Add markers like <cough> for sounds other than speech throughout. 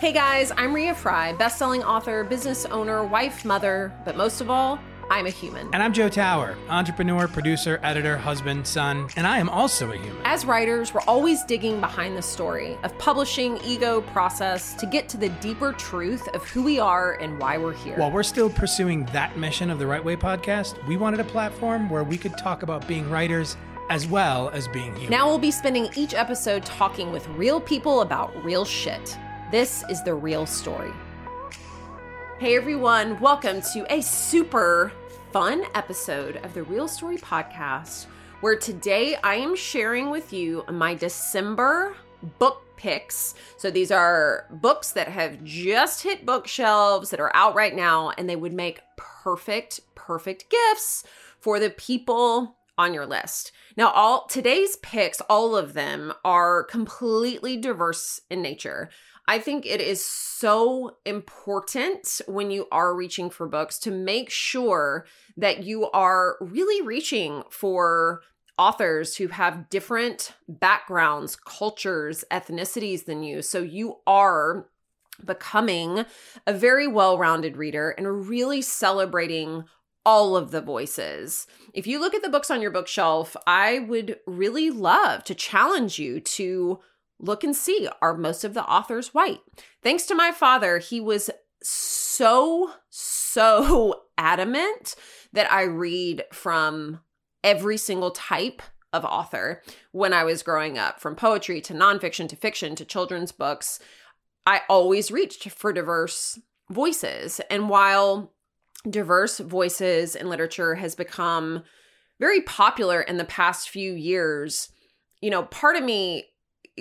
Hey guys, I'm Rea Frey, best-selling author, business owner, wife, mother, but most of all, I'm a human. And I'm Joe Tower, entrepreneur, producer, editor, husband, son, and I am also a human. As writers, we're always digging behind the story of publishing, ego, process to get to the deeper truth of who we are and why we're here. While we're still pursuing that mission of the Write Way podcast, we wanted a platform where we could talk about being writers as well as being human. Now we'll be spending each episode talking with real people about real shit. This is the real story. Hey everyone, welcome to a super fun episode of the Real Story Podcast, where today I am sharing with you my December book picks. So these are books that have just hit bookshelves that are out right now, and they would make perfect, perfect gifts for the people on your list. Now, all today's picks, all of them are completely diverse in nature. I think it is so important when you are reaching for books to make sure that you are really reaching for authors who have different backgrounds, cultures, ethnicities than you. So you are becoming a very well rounded reader and really celebrating all of the voices. If you look at the books on your bookshelf, I would really love to challenge you to look and see are most of the authors white? Thanks to my father, he was so, so <laughs> adamant that I read from every single type of author when I was growing up, from poetry to nonfiction to fiction to children's books. I always reached for diverse voices. And while diverse voices in literature has become very popular in the past few years, you know, part of me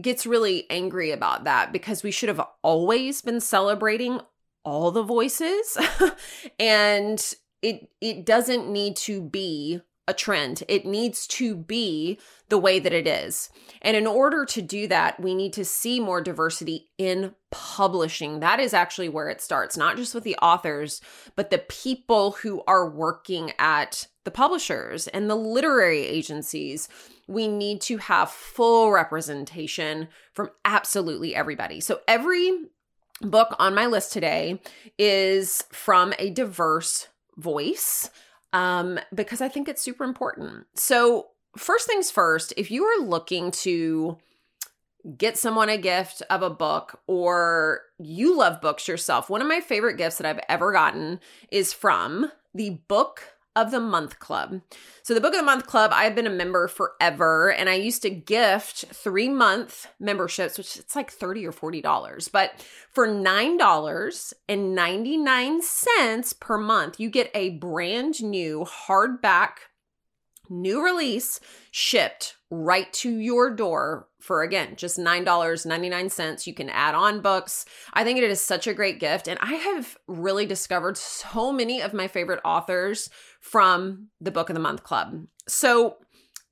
gets really angry about that because we should have always been celebrating all the voices <laughs> and it it doesn't need to be a trend. It needs to be the way that it is. And in order to do that, we need to see more diversity in publishing. That is actually where it starts, not just with the authors, but the people who are working at the publishers and the literary agencies we need to have full representation from absolutely everybody. So every book on my list today is from a diverse voice um, because I think it's super important. So, first things first, if you are looking to get someone a gift of a book or you love books yourself, one of my favorite gifts that I've ever gotten is from the Book of the Month Club. So, the Book of the Month Club, I've been a member forever, and I used to gift three month memberships, which it's like 30 or $40. But for $9.99 per month, you get a brand new hardback, new release shipped right to your door for again just $9.99 you can add on books. I think it is such a great gift. And i have really discovered so many of my favorite authors from the book of the month club. So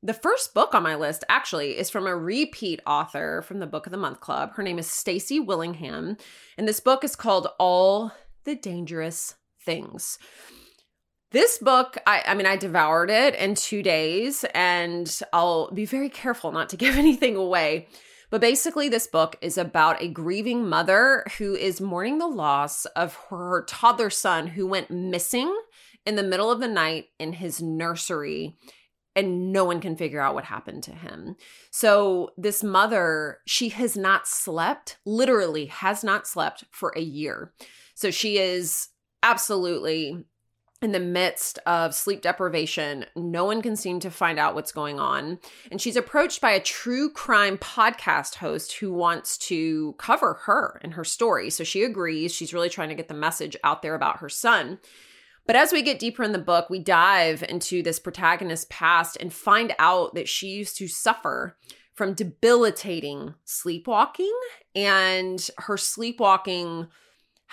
the first book on my list actually is from a repeat author from the book of the month club. Her name is stacy willingham. And this book is called all the dangerous things this book, I, I mean, I devoured it in two days, and I'll be very careful not to <laughs> give anything away. But basically, this book is about a grieving mother who is mourning the loss of her toddler son who went missing in the middle of the night in his nursery and no one can figure out what happened to him. So, this mother, she has not slept, literally has not slept for a year. So, she is absolutely in the midst of sleep deprivation. No one can seem to find out what's going on. And she's approached by a true crime podcast host who wants to cover her and her story. So she agrees. She's really trying to get the message out there about her son. But as we get deeper in the book, we dive into this protagonist's past and find out that she used to suffer from debilitating sleepwalking and her sleepwalking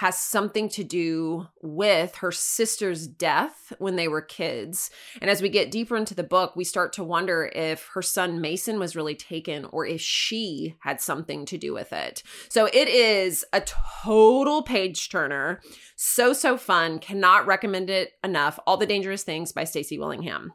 has something to do with her sister's death when they were kids. And as we get deeper into the book, we start to wonder if her son Mason was really taken or if she had something to do with it. So it is a total page turner. So, so fun. Cannot recommend it enough. All the Dangerous Things by Stacy Willingham.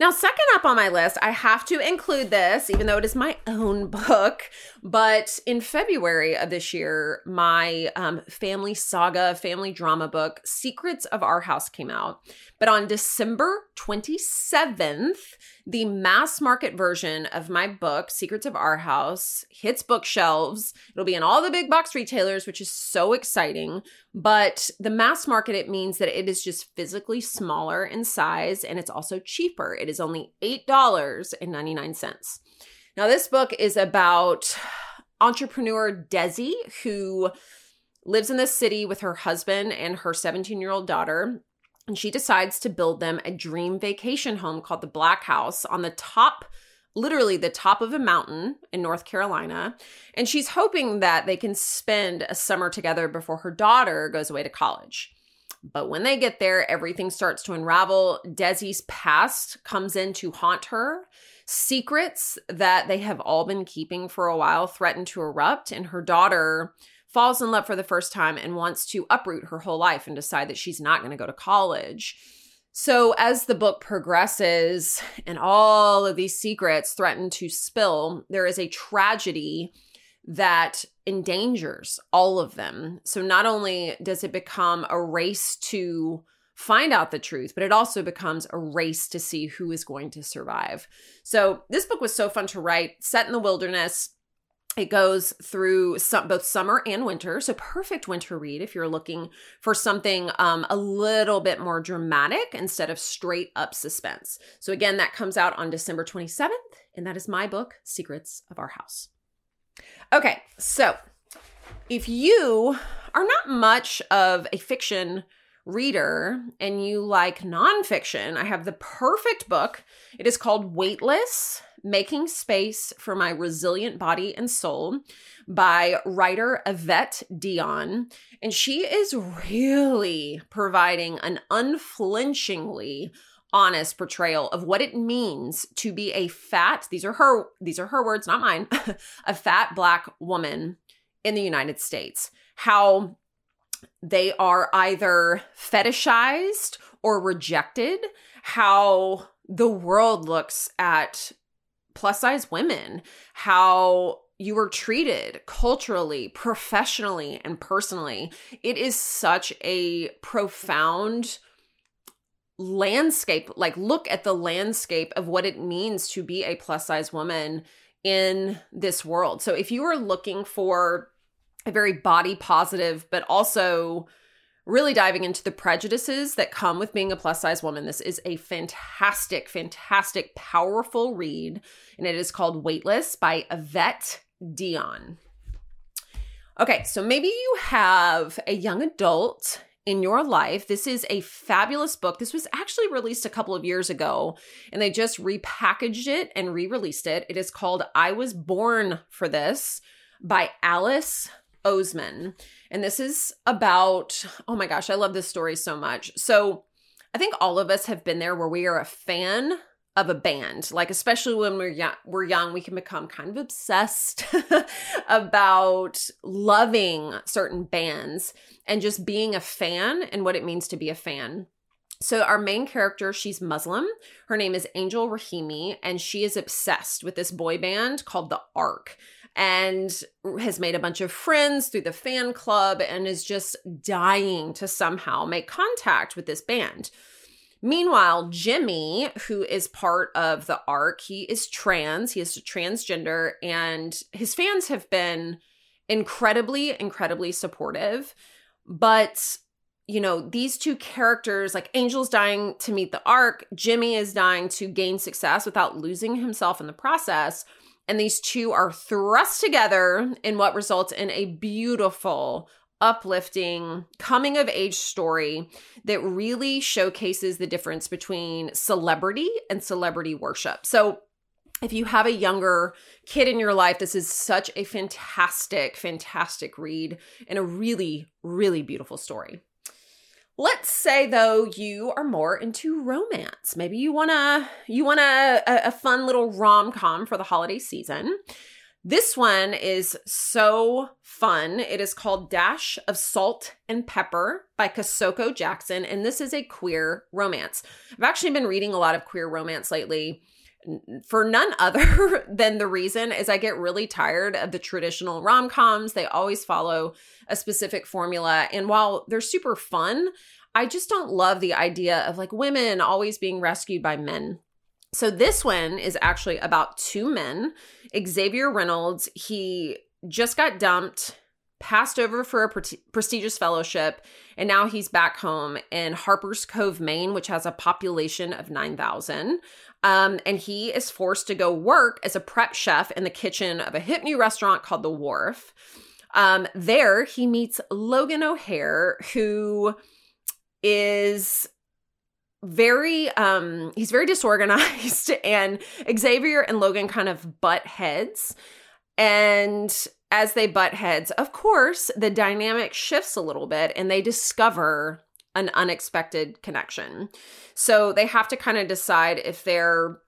Now, second up on my list, I have to include this, even though it is my own <laughs> book. But in February of this year, my um, family saga, family drama book, Secrets of Our House, came out. But on December 27th, the mass market version of my book, Secrets of Our House, hits bookshelves. It'll be in all the big box retailers, which is so exciting. But the mass market, it means that it is just physically smaller in size and it's also cheaper. It is only $8.99. Now, this book is about entrepreneur Desi, who lives in the city with her husband and her 17 year old daughter and she decides to build them a dream vacation home called the Black House on the top literally the top of a mountain in North Carolina. And she's hoping that they can spend a summer together before her daughter goes away to college. But when they get there, everything starts to unravel. Desi's past comes in to haunt her. Secrets that they have all been keeping for a while threaten to erupt, and her daughter falls in love for the first time and wants to uproot her whole life and decide that she's not going to go to college. So, as the book progresses and all of these secrets threaten to spill, there is a tragedy that endangers all of them. So, not only does it become a race to find out the truth, but it also becomes a race to see who is going to survive. So, this book was so fun to write, set in the wilderness it goes through some, both summer and winter. So, perfect winter read if you're looking for something um, a little bit more dramatic instead of straight up suspense. So, again, that comes out on December 27th, and that is my book, Secrets of Our House. Okay, so if you are not much of a fiction reader and you like nonfiction, I have the perfect book. It is called Weightless Making Space for My Resilient Body and Soul by writer Evette Dionne. And she is really providing an unflinchingly honest portrayal of what it means to be a fat these are her these are her words not mine <laughs> a fat black woman in the United States how they are either fetishized or rejected how the world looks at plus size women, how you were treated culturally, professionally, and personally. It is such a profound landscape. Like, look at the landscape of what it means to be a plus size woman in this world. So, if you are looking for a very body positive, but also really diving into the prejudices that come with being a plus size woman. This is a fantastic, fantastic, powerful read, and it is called Weightless by Evette Dionne. Okay, so maybe you have a young adult in your life. This is a fabulous book. This was actually released a couple of years ago, and they just repackaged it and re released it. It is called I Was Born for This by Alice Oseman. And this is about, oh my gosh, I love this story so much. So I think all of us have been there where we are a fan of a band. Like especially when we're young we're young we can become kind of obsessed <laughs> about loving certain bands and just being a fan and what it means to be a fan. So our main character she's muslim. Her name is angel rahimi and she is obsessed with this boy band called the ark and has made a bunch of friends through the fan club and is just dying to somehow make contact with this band. Meanwhile, Jimmy, who is part of the ark, he is trans, he is transgender, and his fans have been incredibly, incredibly supportive. But, you know, these two characters, like Angel's dying to meet the ark, Jimmy is dying to gain success without losing himself in the process and these two are thrust together in what results in a beautiful, uplifting coming of age story that really showcases the difference between celebrity and celebrity worship. So, if you have a younger kid in your life, this is such a fantastic, fantastic read and a really, really beautiful story. Let's say though you are more into romance. Maybe you want to you want a, a fun little rom-com for the holiday season. This one is so fun. It is called Dash of Salt and Pepper by Kosoko Jackson, and this is a queer romance. I've actually been reading a lot of queer romance lately for none <laughs> other than the reason is I get really tired of the traditional rom-coms. They always follow a specific formula and while they're super fun, I just don't love the idea of like women always being rescued by men. So this one is actually about two men. Xavier Reynolds, he just got dumped, passed over for a pre- prestigious fellowship, and now he's back home in Harper's Cove, Maine, which has a population of 9,000. Um, and he is forced to go work as a prep chef in the kitchen of a hip new restaurant called The Wharf. Um, there, he meets Logan O'Hare, who is very um he's very disorganized <laughs> and Xavier and Logan kind of butt heads and as they butt heads of course the dynamic shifts a little bit and they discover an unexpected connection. So they have to kind of decide if their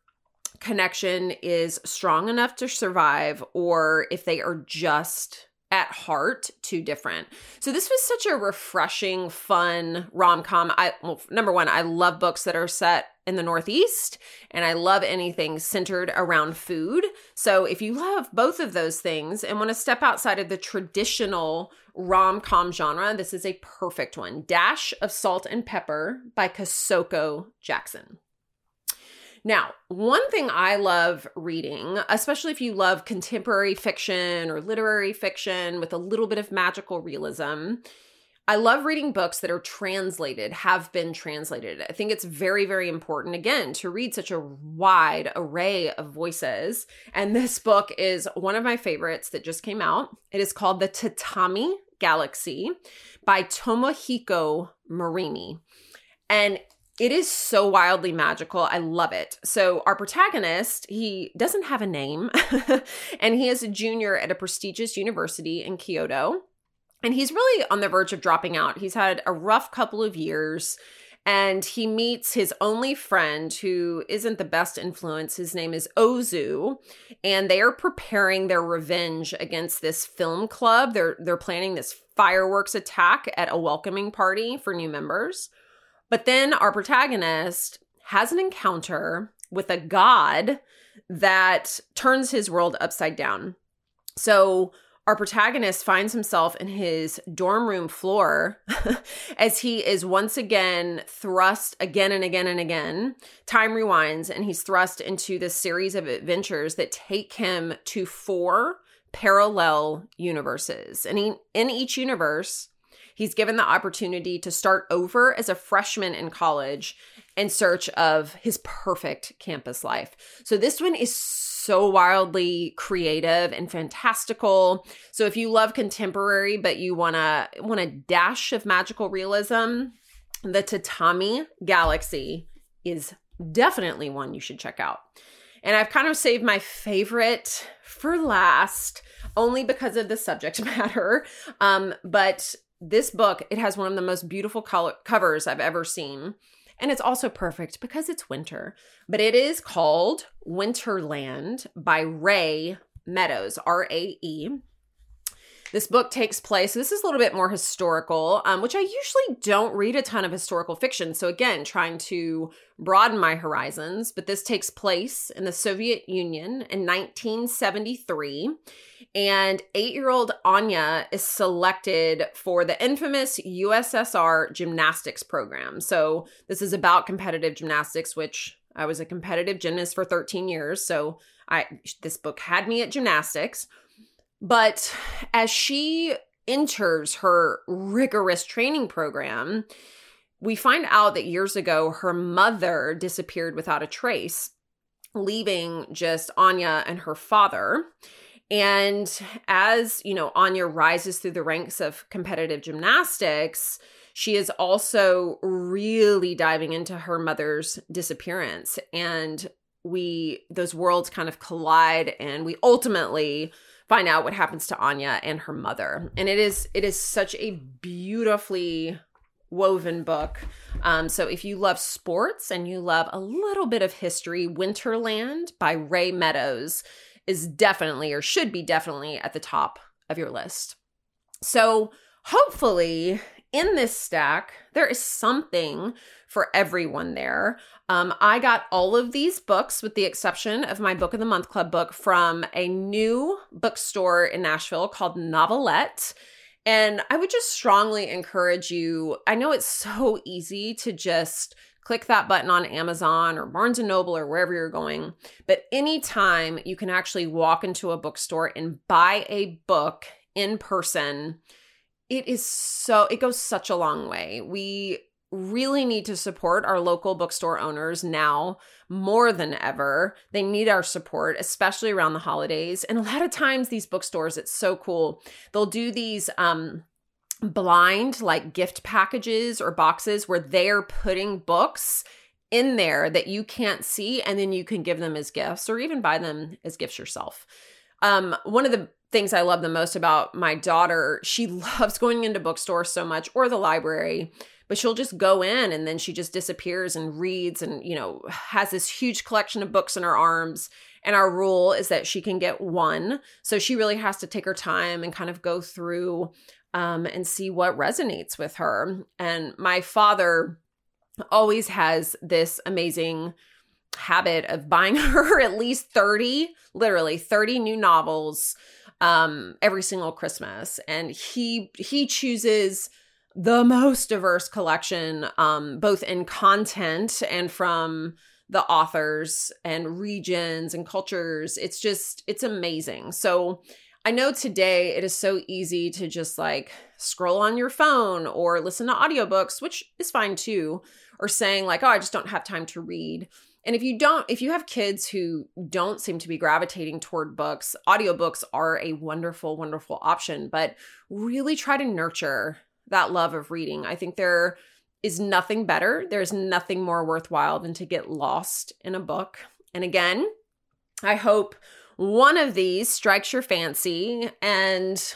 connection is strong enough to survive or if they are just at heart too different. So this was such a refreshing, fun rom-com. I well, number one, I love books that are set in the Northeast, and I love anything centered around food. So if you love both of those things and want to step outside of the traditional rom-com genre, this is a perfect one. Dash of Salt and Pepper by Kosoko Jackson. Now, one thing I love reading, especially if you love contemporary fiction or literary fiction with a little bit of magical realism, I love reading books that are translated, have been translated. I think it's very, very important, again, to read such a wide array of voices. And this book is one of my favorites that just came out. It is called The Tatami Galaxy by Tomihiko Morimi. And it is so wildly magical. I love it. So, our protagonist, he doesn't have a name, <laughs> and he is a junior at a prestigious university in Kyoto. And he's really on the verge of dropping out. He's had a rough couple of years, and he meets his only friend who isn't the best influence. His name is Ozu, and they are preparing their revenge against this film club. They're they're planning this fireworks attack at a welcoming party for new members. But then our protagonist has an encounter with a god that turns his world upside down. So our protagonist finds himself in his dorm room floor <laughs> as he is once again thrust again and again and again. Time rewinds and he's thrust into this series of adventures that take him to four parallel universes. And he, in each universe, He's given the opportunity to start over as a freshman in college in search of his perfect campus life. So this one is so wildly creative and fantastical. So if you love contemporary but you want to want a dash of magical realism, the Tatami Galaxy is definitely one you should check out. And I've kind of saved my favorite for last only because of the subject <laughs> matter. Um, but this book, it has one of the most beautiful color- covers I've ever seen. And it's also perfect because it's winter. But it is called Winterland by Rae Meadows, R A E. This book takes place, this is a little bit more historical, um, which I usually don't read a ton of historical fiction. So, again, trying to broaden my horizons, but this takes place in the Soviet Union in 1973. And eight year old Anya is selected for the infamous USSR gymnastics program. So, this is about competitive gymnastics, which I was a competitive gymnast for 13 years. So, I this book had me at gymnastics. But as she enters her rigorous training program, we find out that years ago her mother disappeared without a trace, leaving just Anya and her father. And as, you know, Anya rises through the ranks of competitive gymnastics, she is also really diving into her mother's disappearance and we those worlds kind of collide and we ultimately find out what happens to Anya and her mother. And it is it is such a beautifully woven book. Um, so if you love sports and you love a little bit of history, Winterland by Rae Meadows is definitely or should be definitely at the top of your list. So, hopefully, in this stack, there is something for everyone there. Um, I got all of these books, with the exception of my Book of the Month Club book, from a new bookstore in Nashville called Novelette. And I would just strongly encourage you. I know it's so easy to just click that button on Amazon or Barnes and Noble or wherever you're going. But anytime you can actually walk into a bookstore and buy a book in person, it is so, it goes such a long way. We really need to support our local bookstore owners now more than ever. They need our support, especially around the holidays. And a lot of times, these bookstores, it's so cool. They'll do these, um, blind like gift packages or boxes where they're putting books in there that you can't see and then you can give them as gifts or even buy them as gifts yourself. Um, one of the things I love the most about my daughter, she <laughs> loves going into bookstores so much or the library, but she'll just go in and then she just disappears and reads and, you know, has this huge collection of books in her arms. And our rule is that she can get one. So she really has to take her time and kind of go through um, and see what resonates with her. And my father always has this amazing habit of buying <laughs> her at least 30, literally 30 new novels um, every single Christmas. And he he chooses the most diverse collection, um, both in content and from the authors and regions and cultures. It's just, it's amazing. So I know today it is so easy to just like scroll on your phone or listen to audiobooks, which is fine too, or saying like, oh, I just don't have time to read. And if you don't, if you have kids who don't seem to be gravitating toward books, audiobooks are a wonderful, wonderful option, but really try to nurture that love of reading. I think there is nothing better. There's nothing more worthwhile than to get lost in a book. And again, I hope one of these strikes your fancy and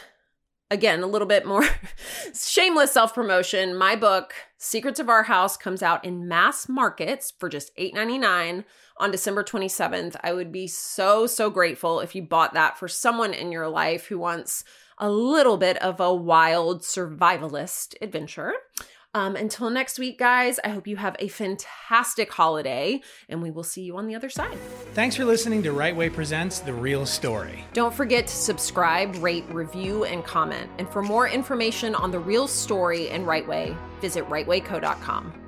again a little bit more <laughs> shameless self-promotion. My book secrets of our house comes out in mass markets for just $8.99 on december 27th i would be so so grateful if you bought that for someone in your life who wants a little bit of a wild survivalist adventure um, until next week, guys, I hope you have a fantastic holiday and we will see you on the other side. Thanks for listening to Write Way Presents The Real Story. Don't forget to subscribe, rate, review, and comment. And for more information on The Real Story and Write Way, visit writewayco.com.